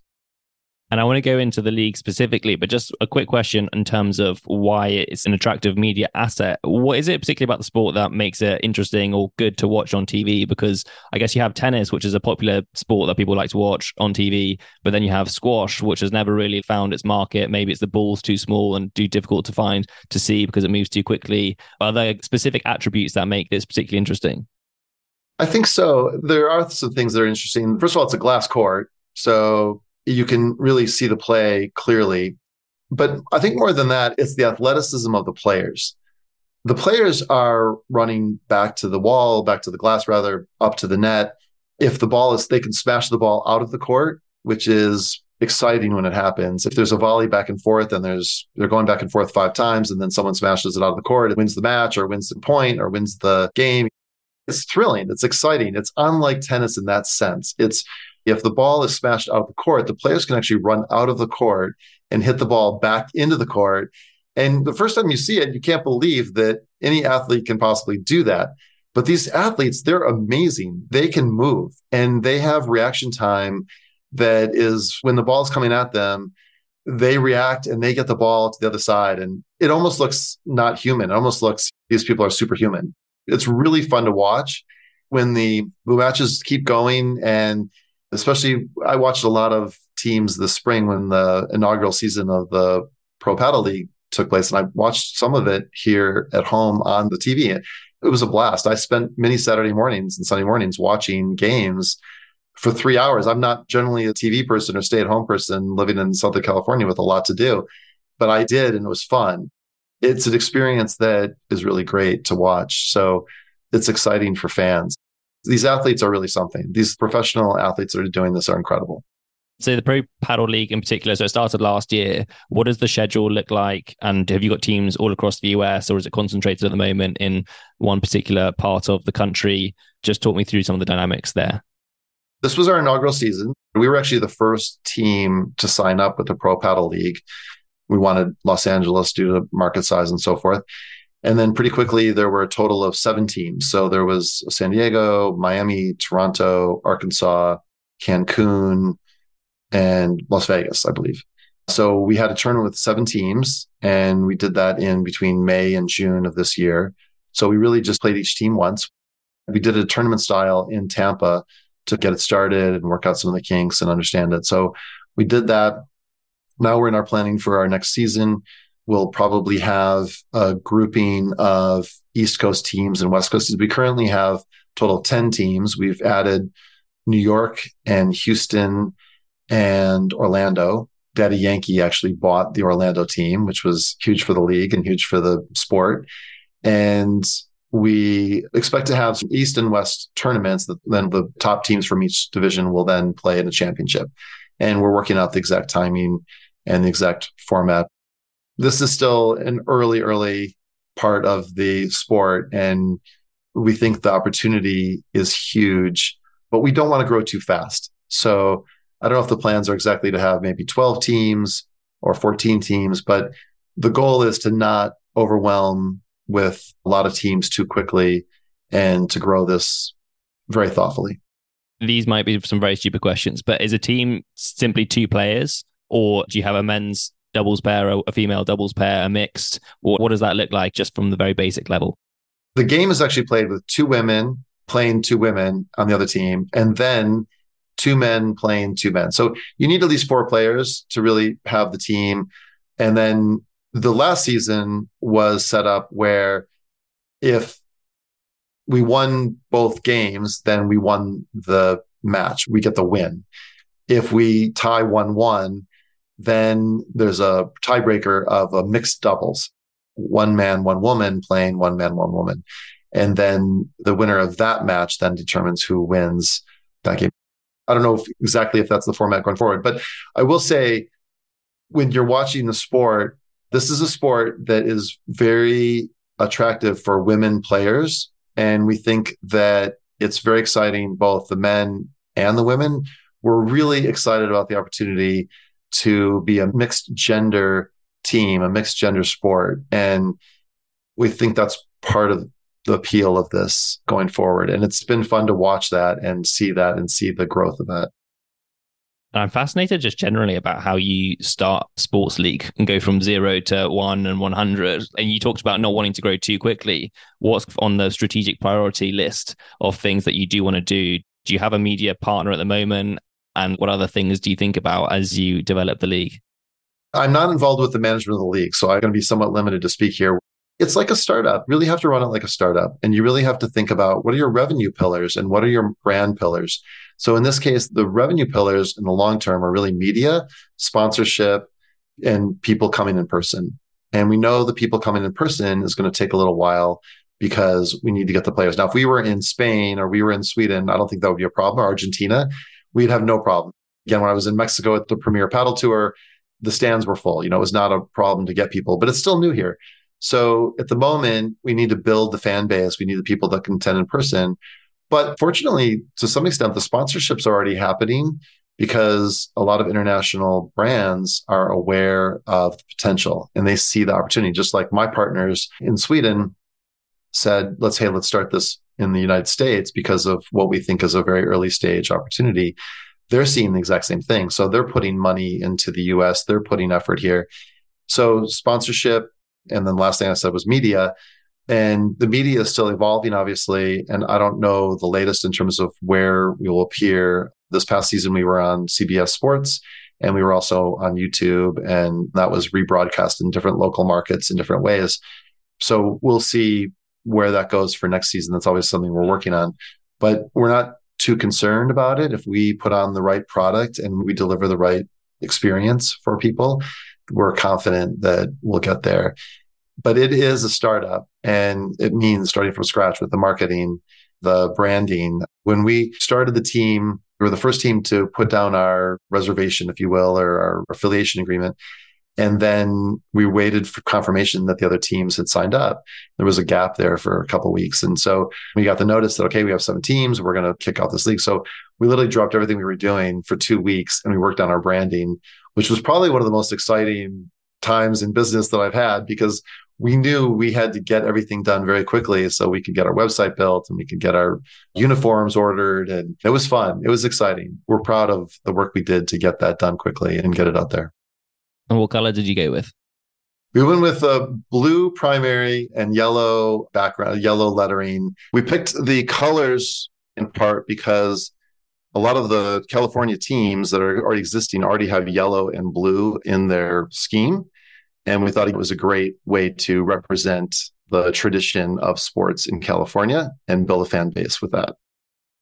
And I want to go into the league specifically, but just a quick question in terms of why it's an attractive media asset. What is it particularly about the sport that makes it interesting or good to watch on TV? Because I guess you have tennis, which is a popular sport that people like to watch on TV, but then you have squash, which has never really found its market. Maybe it's the ball's too small and too difficult to find to see because it moves too quickly. Are there specific attributes that make this particularly interesting? I think so. There are some things that are interesting. First of all, it's a glass court. So you can really see the play clearly. But I think more than that, it's the athleticism of the players. The players are running back to the wall, back to the glass, rather, up to the net. If the ball is, they can smash the ball out of the court, which is exciting when it happens. If there's a volley back and forth and there's they're going back and forth five times and then someone smashes it out of the court, it wins the match or wins the point or wins the game. It's thrilling. It's exciting. It's unlike tennis in that sense. It's if the ball is smashed out of the court, the players can actually run out of the court and hit the ball back into the court. And the first time you see it, you can't believe that any athlete can possibly do that. But these athletes, they're amazing. They can move and they have reaction time that is when the ball's coming at them, they react and they get the ball to the other side. And it almost looks not human. It almost looks these people are superhuman. It's really fun to watch when the, the matches keep going and especially I watched a lot of teams this spring when the inaugural season of the Pro Padel League took place, and I watched some of it here at home on the TV. It was a blast. I spent many Saturday mornings and Sunday mornings watching games for three hours. I'm not generally a TV person or stay at home person living in Southern California with a lot to do, but I did, and it was fun. It's an experience that is really great to watch. So it's exciting for fans these athletes are really something. These professional athletes that are doing this are incredible. So the Pro Padel League in particular, so it started last year. What does the schedule look like? And have you got teams all across the US or is it concentrated at the moment in one particular part of the country? Just talk me through some of the dynamics there. This was our inaugural season. We were actually the first team to sign up with the Pro Padel League. We wanted Los Angeles due to market size and so forth. And then pretty quickly, there were a total of seven teams. So there was San Diego, Miami, Toronto, Arkansas, Cancun, and Las Vegas, I believe. So we had a tournament with seven teams, and we did that in between May and June of this year. So we really just played each team once. We did a tournament style in Tampa to get it started and work out some of the kinks and understand it. So we did that. Now we're in our planning for our next season we'll probably have a grouping of East Coast teams and West Coast teams. We currently have total of 10 teams. We've added New York and Houston and Orlando. Daddy Yankee actually bought the Orlando team, which was huge for the league and huge for the sport. And we expect to have some East and West tournaments that then the top teams from each division will then play in a championship. And we're working out the exact timing and the exact format this is still an early, early part of the sport. And we think the opportunity is huge, but we don't want to grow too fast. So I don't know if the plans are exactly to have maybe 12 teams or 14 teams, but the goal is to not overwhelm with a lot of teams too quickly and to grow this very thoughtfully. These might be some very stupid questions, but is a team simply two players, or do you have a men's doubles pair, a female doubles pair, a mixed? Or what does that look like just from the very basic level? The game is actually played with two women playing two women on the other team, and then two men playing two men. So you need at least four players to really have the team. And then the last season was set up where if we won both games, then we won the match. We get the win. If we tie 1 1, then there's a tiebreaker of a mixed doubles one man, one woman playing one man, one woman. And then the winner of that match then determines who wins that game. I don't know if, exactly if that's the format going forward, but I will say when you're watching the sport, this is a sport that is very attractive for women players. And we think that it's very exciting, both the men and the women. We're really excited about the opportunity to be a mixed gender team, a mixed gender sport. And we think that's part of the appeal of this going forward. And it's been fun to watch that and see that and see the growth of that. I'm fascinated just generally about how you start sports league and go from zero to one and 100. And you talked about not wanting to grow too quickly. What's on the strategic priority list of things that you do want to do? Do you have a media partner at the moment? And what other things do you think about as you develop the league? I'm not involved with the management of the league, so I'm going to be somewhat limited to speak here it's like a startup. You really have to run it like a startup. And you really have to think about what are your revenue pillars and what are your brand pillars. So in this case, the revenue pillars in the long term are really media, sponsorship, and people coming in person. And we know the people coming in person is going to take a little while because we need to get the players. Now, if we were in Spain or we were in Sweden, I don't think that would be a problem. Argentina, we'd have no problem. Again, when I was in Mexico at the Premier Padel Tour, the stands were full. You know, it was not a problem to get people, but it's still new here. So at the moment, we need to build the fan base. We need the people that can attend in person. But fortunately, to some extent, the sponsorships are already happening because a lot of international brands are aware of the potential and they see the opportunity. Just like my partners in Sweden said, let's, hey, let's start this in the United States because of what we think is a very early stage opportunity. They're seeing the exact same thing. So they're putting money into the US, they're putting effort here. So sponsorship and then the last thing I said was media. And the media is still evolving, obviously. And I don't know the latest in terms of where we will appear. This past season, we were on CBS Sports and we were also on YouTube, and that was rebroadcast in different local markets in different ways. So we'll see where that goes for next season. That's always something we're working on. But we're not too concerned about it. If we put on the right product and we deliver the right experience for people, we're confident that we'll get there. But it is a startup and it means starting from scratch with the marketing, the branding. When we started the team, we were the first team to put down our reservation, if you will, or our affiliation agreement. And then we waited for confirmation that the other teams had signed up. There was a gap there for a couple weeks. And so we got the notice that, okay, we have seven teams. We're going to kick off this league. So we literally dropped everything we were doing for two weeks and we worked on our branding, which was probably one of the most exciting times in business that I've had because we knew we had to get everything done very quickly so we could get our website built and we could get our uniforms ordered and it was fun it was exciting we're proud of the work we did to get that done quickly and get it out there and what color did you go with we went with a blue primary and yellow background yellow lettering we picked the colors in part because a lot of the California teams that are already existing already have yellow and blue in their scheme. And we thought it was a great way to represent the tradition of sports in California and build a fan base with that.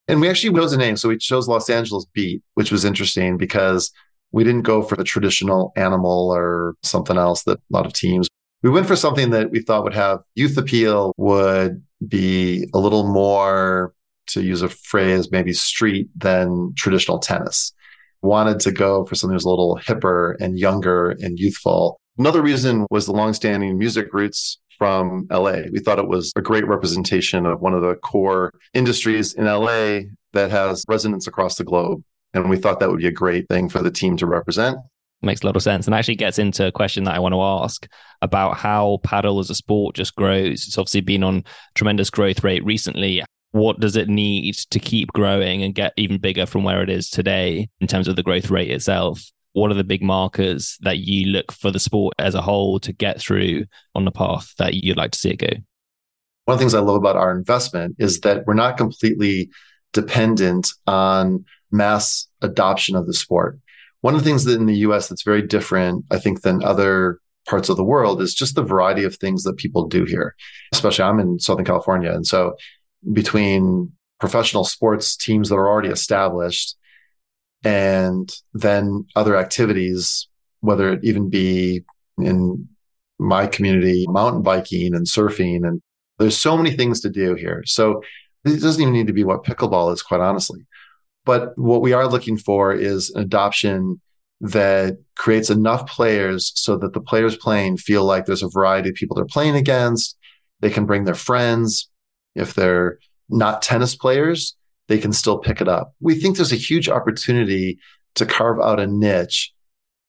And we actually chose a name. So we chose Los Angeles Beat, which was interesting because we didn't go for the traditional animal or something else that a lot of teams. We went for something that we thought would have youth appeal, would be a little more to use a phrase, maybe street than traditional tennis. Wanted to go for something that was a little hipper and younger and youthful. Another reason was the longstanding music roots from LA. We thought it was a great representation of one of the core industries in LA that has resonance across the globe. And we thought that would be a great thing for the team to represent. Makes a lot of sense and actually gets into a question that I want to ask about how padel as a sport just grows. It's obviously been on tremendous growth rate recently. What does it need to keep growing and get even bigger from where it is today in terms of the growth rate itself? What are the big markers that you look for the sport as a whole to get through on the path that you'd like to see it go? One of the things I love about our investment is that we're not completely dependent on mass adoption of the sport. One of the things that in the US that's very different, I think, than other parts of the world is just the variety of things that people do here. Especially I'm in Southern California. And so between professional sports teams that are already established and then other activities, whether it even be in my community, mountain biking and surfing, and there's so many things to do here. So it doesn't even need to be what pickleball is, quite honestly. But what we are looking for is an adoption that creates enough players so that the players playing feel like there's a variety of people they're playing against. They can bring their friends. If they're not tennis players, they can still pick it up. We think there's a huge opportunity to carve out a niche,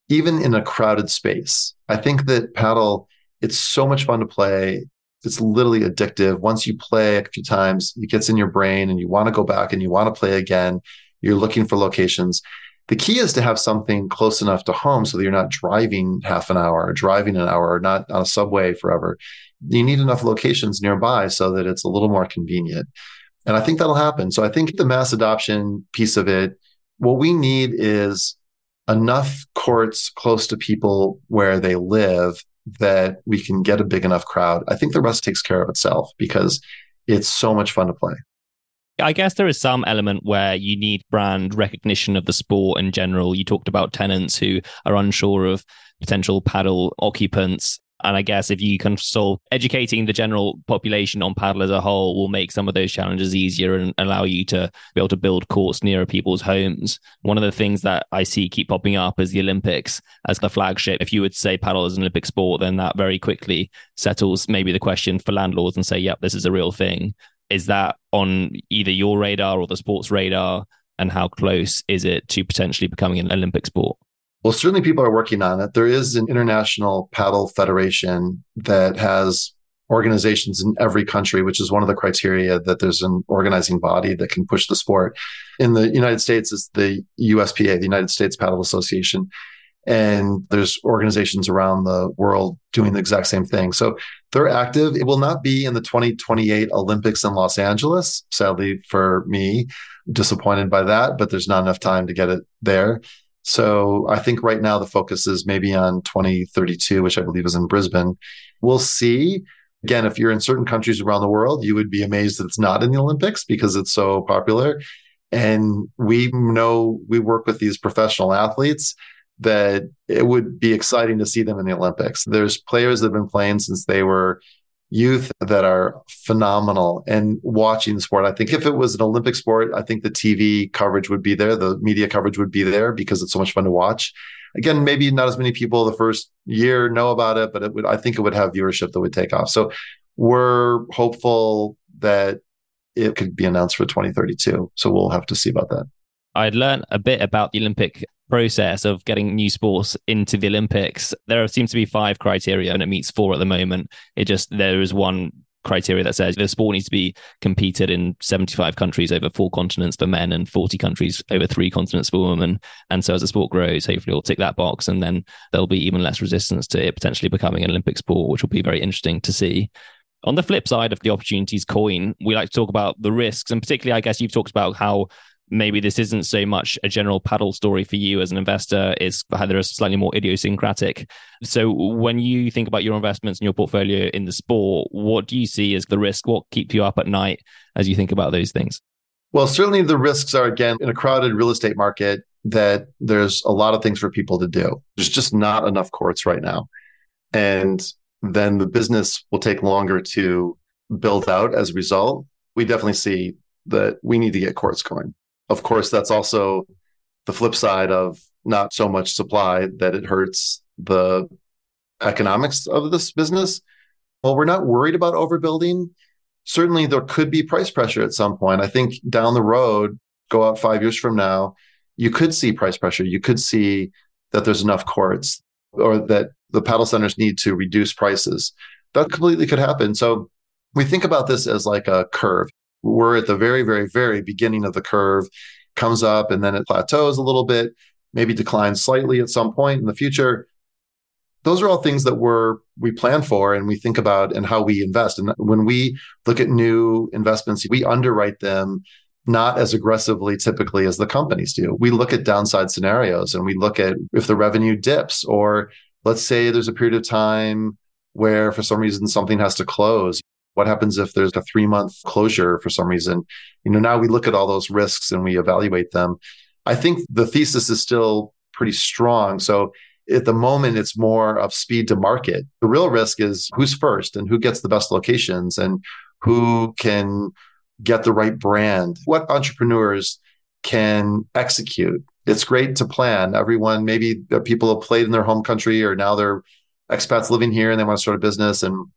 even in a crowded space. I think that padel, it's so much fun to play. It's literally addictive. Once you play a few times, it gets in your brain and you want to go back and you want to play again. You're looking for locations. The key is to have something close enough to home so that you're not driving half an hour or driving an hour or not on a subway forever. You need enough locations nearby so that it's a little more convenient. And I think that'll happen. So I think the mass adoption piece of it, what we need is enough courts close to people where they live that we can get a big enough crowd. I think the rest takes care of itself because it's so much fun to play. I guess there is some element where you need brand recognition of the sport in general. You talked about tenants who are unsure of potential padel occupants. And I guess if you can solve educating the general population on padel as a whole will make some of those challenges easier and allow you to be able to build courts nearer people's homes. One of the things that I see keep popping up is the Olympics as the flagship. If you would say padel is an Olympic sport, then that very quickly settles maybe the question for landlords and say, yep, this is a real thing. Is that on either your radar or the sports radar? And how close is it to potentially becoming an Olympic sport? Well, certainly people are working on it. There is an international padel federation that has organizations in every country, which is one of the criteria that there's an organizing body that can push the sport. In the United States, it's the USPA, the United States Padel Association. And there's organizations around the world doing the exact same thing. So they're active. It will not be in the 2028 Olympics in Los Angeles, sadly for me. Disappointed by that, but there's not enough time to get it there. So I think right now the focus is maybe on 2032, which I believe is in Brisbane. We'll see. Again, if you're in certain countries around the world, you would be amazed that it's not in the Olympics because it's so popular. And we know we work with these professional athletes that it would be exciting to see them in the Olympics. There's players that have been playing since they were youth that are phenomenal and watching the sport. I think if it was an Olympic sport, I think the TV coverage would be there, the media coverage would be there because it's so much fun to watch. Again, maybe not as many people the first year know about it, but it would I think it would have viewership that would take off. So we're hopeful that it could be announced for 2032. So we'll have to see about that. I'd learned a bit about the Olympic process of getting new sports into the Olympics. There seems to be five criteria and it meets four at the moment. It just, there is one criteria that says the sport needs to be competed in 75 countries over four continents for men and 40 countries over three continents for women. And so as the sport grows, hopefully we'll tick that box and then there'll be even less resistance to it potentially becoming an Olympic sport, which will be very interesting to see. On the flip side of the opportunities coin, we like to talk about the risks. And particularly, I guess you've talked about how maybe this isn't so much a general padel story for you as an investor is a slightly more idiosyncratic. So when you think about your investments and your portfolio in the sport what do you see as the risk? What keeps you up at night as you think about those things? Well certainly the risks are again in a crowded real estate market that there's a lot of things for people to do. There's just not enough courts right now. And then the business will take longer to build out as a result. We definitely see that we need to get courts going of course, that's also the flip side of not so much supply that it hurts the economics of this business. Well, we're not worried about overbuilding. Certainly, there could be price pressure at some point. I think down the road, go out five years from now, you could see price pressure. You could see that there's enough courts or that the padel centers need to reduce prices. That completely could happen. So we think about this as like a curve. We're at the very, very, very beginning of the curve, comes up and then it plateaus a little bit, maybe declines slightly at some point in the future. Those are all things that we're we plan for and we think about and how we invest. And when we look at new investments, we underwrite them not as aggressively typically as the companies do. We look at downside scenarios and we look at if the revenue dips, or let's say there's a period of time where for some reason something has to close. What happens if there's a three month closure for some reason? You know, now we look at all those risks and we evaluate them. I think the thesis is still pretty strong. So at the moment, it's more of speed to market. The real risk is who's first and who gets the best locations and who can get the right brand. What entrepreneurs can execute? It's great to plan. Everyone, maybe people have played in their home country or now they're expats living here and they want to start a business and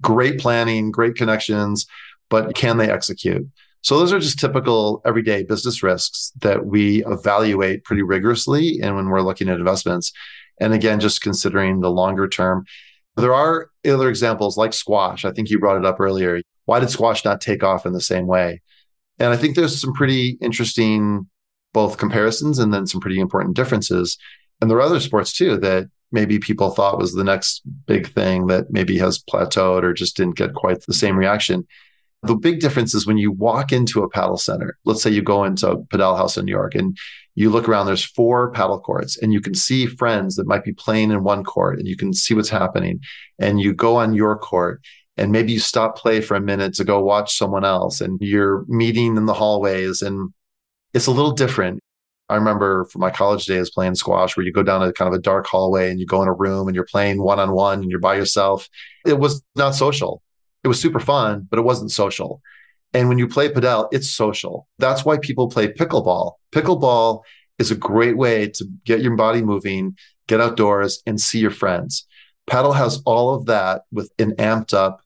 great planning, great connections, but can they execute? So those are just typical everyday business risks that we evaluate pretty rigorously and when we're looking at investments. And again, just considering the longer term. There are other examples like squash. I think you brought it up earlier. Why did squash not take off in the same way? And I think there's some pretty interesting both comparisons and then some pretty important differences. And there are other sports too that maybe people thought was the next big thing that maybe has plateaued or just didn't get quite the same reaction. The big difference is when you walk into a padel center, let's say you go into Padel Haus in New York and you look around, there's four padel courts and you can see friends that might be playing in one court and you can see what's happening. And you go on your court and maybe you stop play for a minute to go watch someone else and you're meeting in the hallways and it's a little different. I remember from my college days playing squash where you go down a kind of a dark hallway and you go in a room and you're playing one on one and you're by yourself. It was not social it was super fun, but it wasn't social. And when you play padel, it's social. That's why people play pickleball. Pickleball is a great way to get your body moving, get outdoors, and see your friends. Padel has all of that with an amped up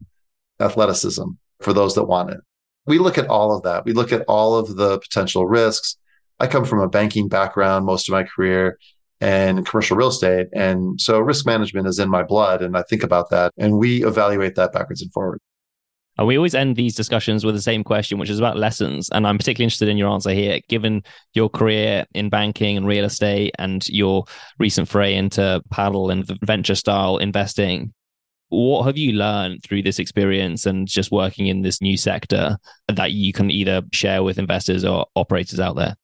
athleticism for those that want it. We look at all of that. We look at all of the potential risks. I come from a banking background most of my career and commercial real estate. And so risk management is in my blood. And I think about that and we evaluate that backwards and forward. And we always end these discussions with the same question, which is about lessons. And I'm particularly interested in your answer here, given your career in banking and real estate and your recent foray into padel and venture style investing. What have you learned through this experience and just working in this new sector that you can either share with investors or operators out there?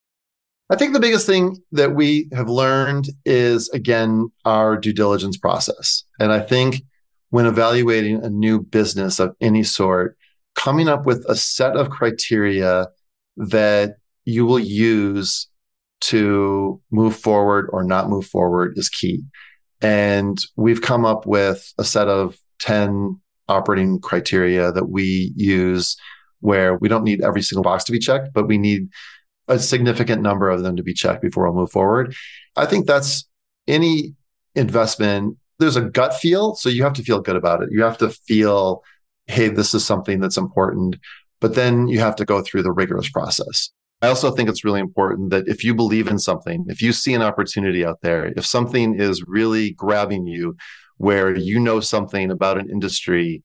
I think the biggest thing that we have learned is, again, our due diligence process. And I think when evaluating a new business of any sort, coming up with a set of criteria that you will use to move forward or not move forward is key. And we've come up with a set of 10 operating criteria that we use where we don't need every single box to be checked, but we need a significant number of them to be checked before we'll move forward. I think that's any investment. There's a gut feel. So you have to feel good about it. You have to feel, hey, this is something that's important. But then you have to go through the rigorous process. I also think it's really important that if you believe in something, if you see an opportunity out there, if something is really grabbing you, where you know something about an industry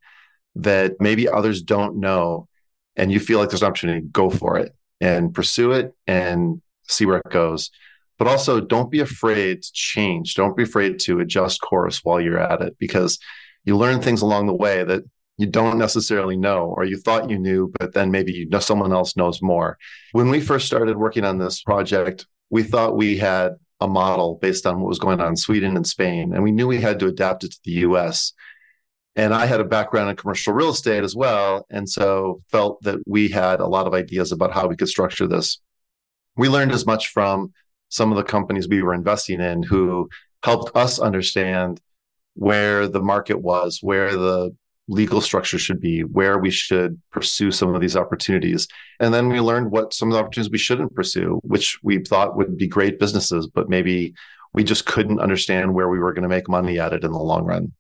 that maybe others don't know, and you feel like there's an opportunity, go for it and pursue it and see where it goes. But also, don't be afraid to change. Don't be afraid to adjust course while you're at it because you learn things along the way that you don't necessarily know or you thought you knew, but then maybe you know someone else knows more. When we first started working on this project, we thought we had a model based on what was going on in Sweden and Spain, and we knew we had to adapt it to the US. And I had a background in commercial real estate as well. And so felt that we had a lot of ideas about how we could structure this. We learned as much from some of the companies we were investing in who helped us understand where the market was, where the legal structure should be, where we should pursue some of these opportunities. And then we learned what some of the opportunities we shouldn't pursue, which we thought would be great businesses, but maybe we just couldn't understand where we were going to make money at it in the long run.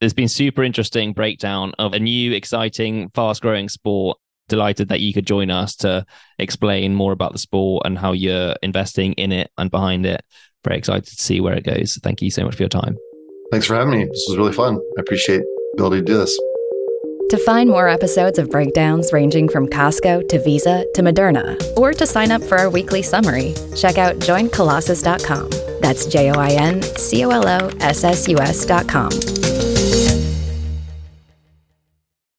There's been super interesting breakdown of a new, exciting, fast growing sport. Delighted that you could join us to explain more about the sport and how you're investing in it and behind it. very excited to see where it goes. Thank you so much for your time. Thanks for having me. This was really fun. I appreciate the ability to do this. To find more episodes of breakdowns ranging from Costco to Visa to Moderna, or to sign up for our weekly summary, check out joincolossus.com. That's J O I N C O L O S S U S.com.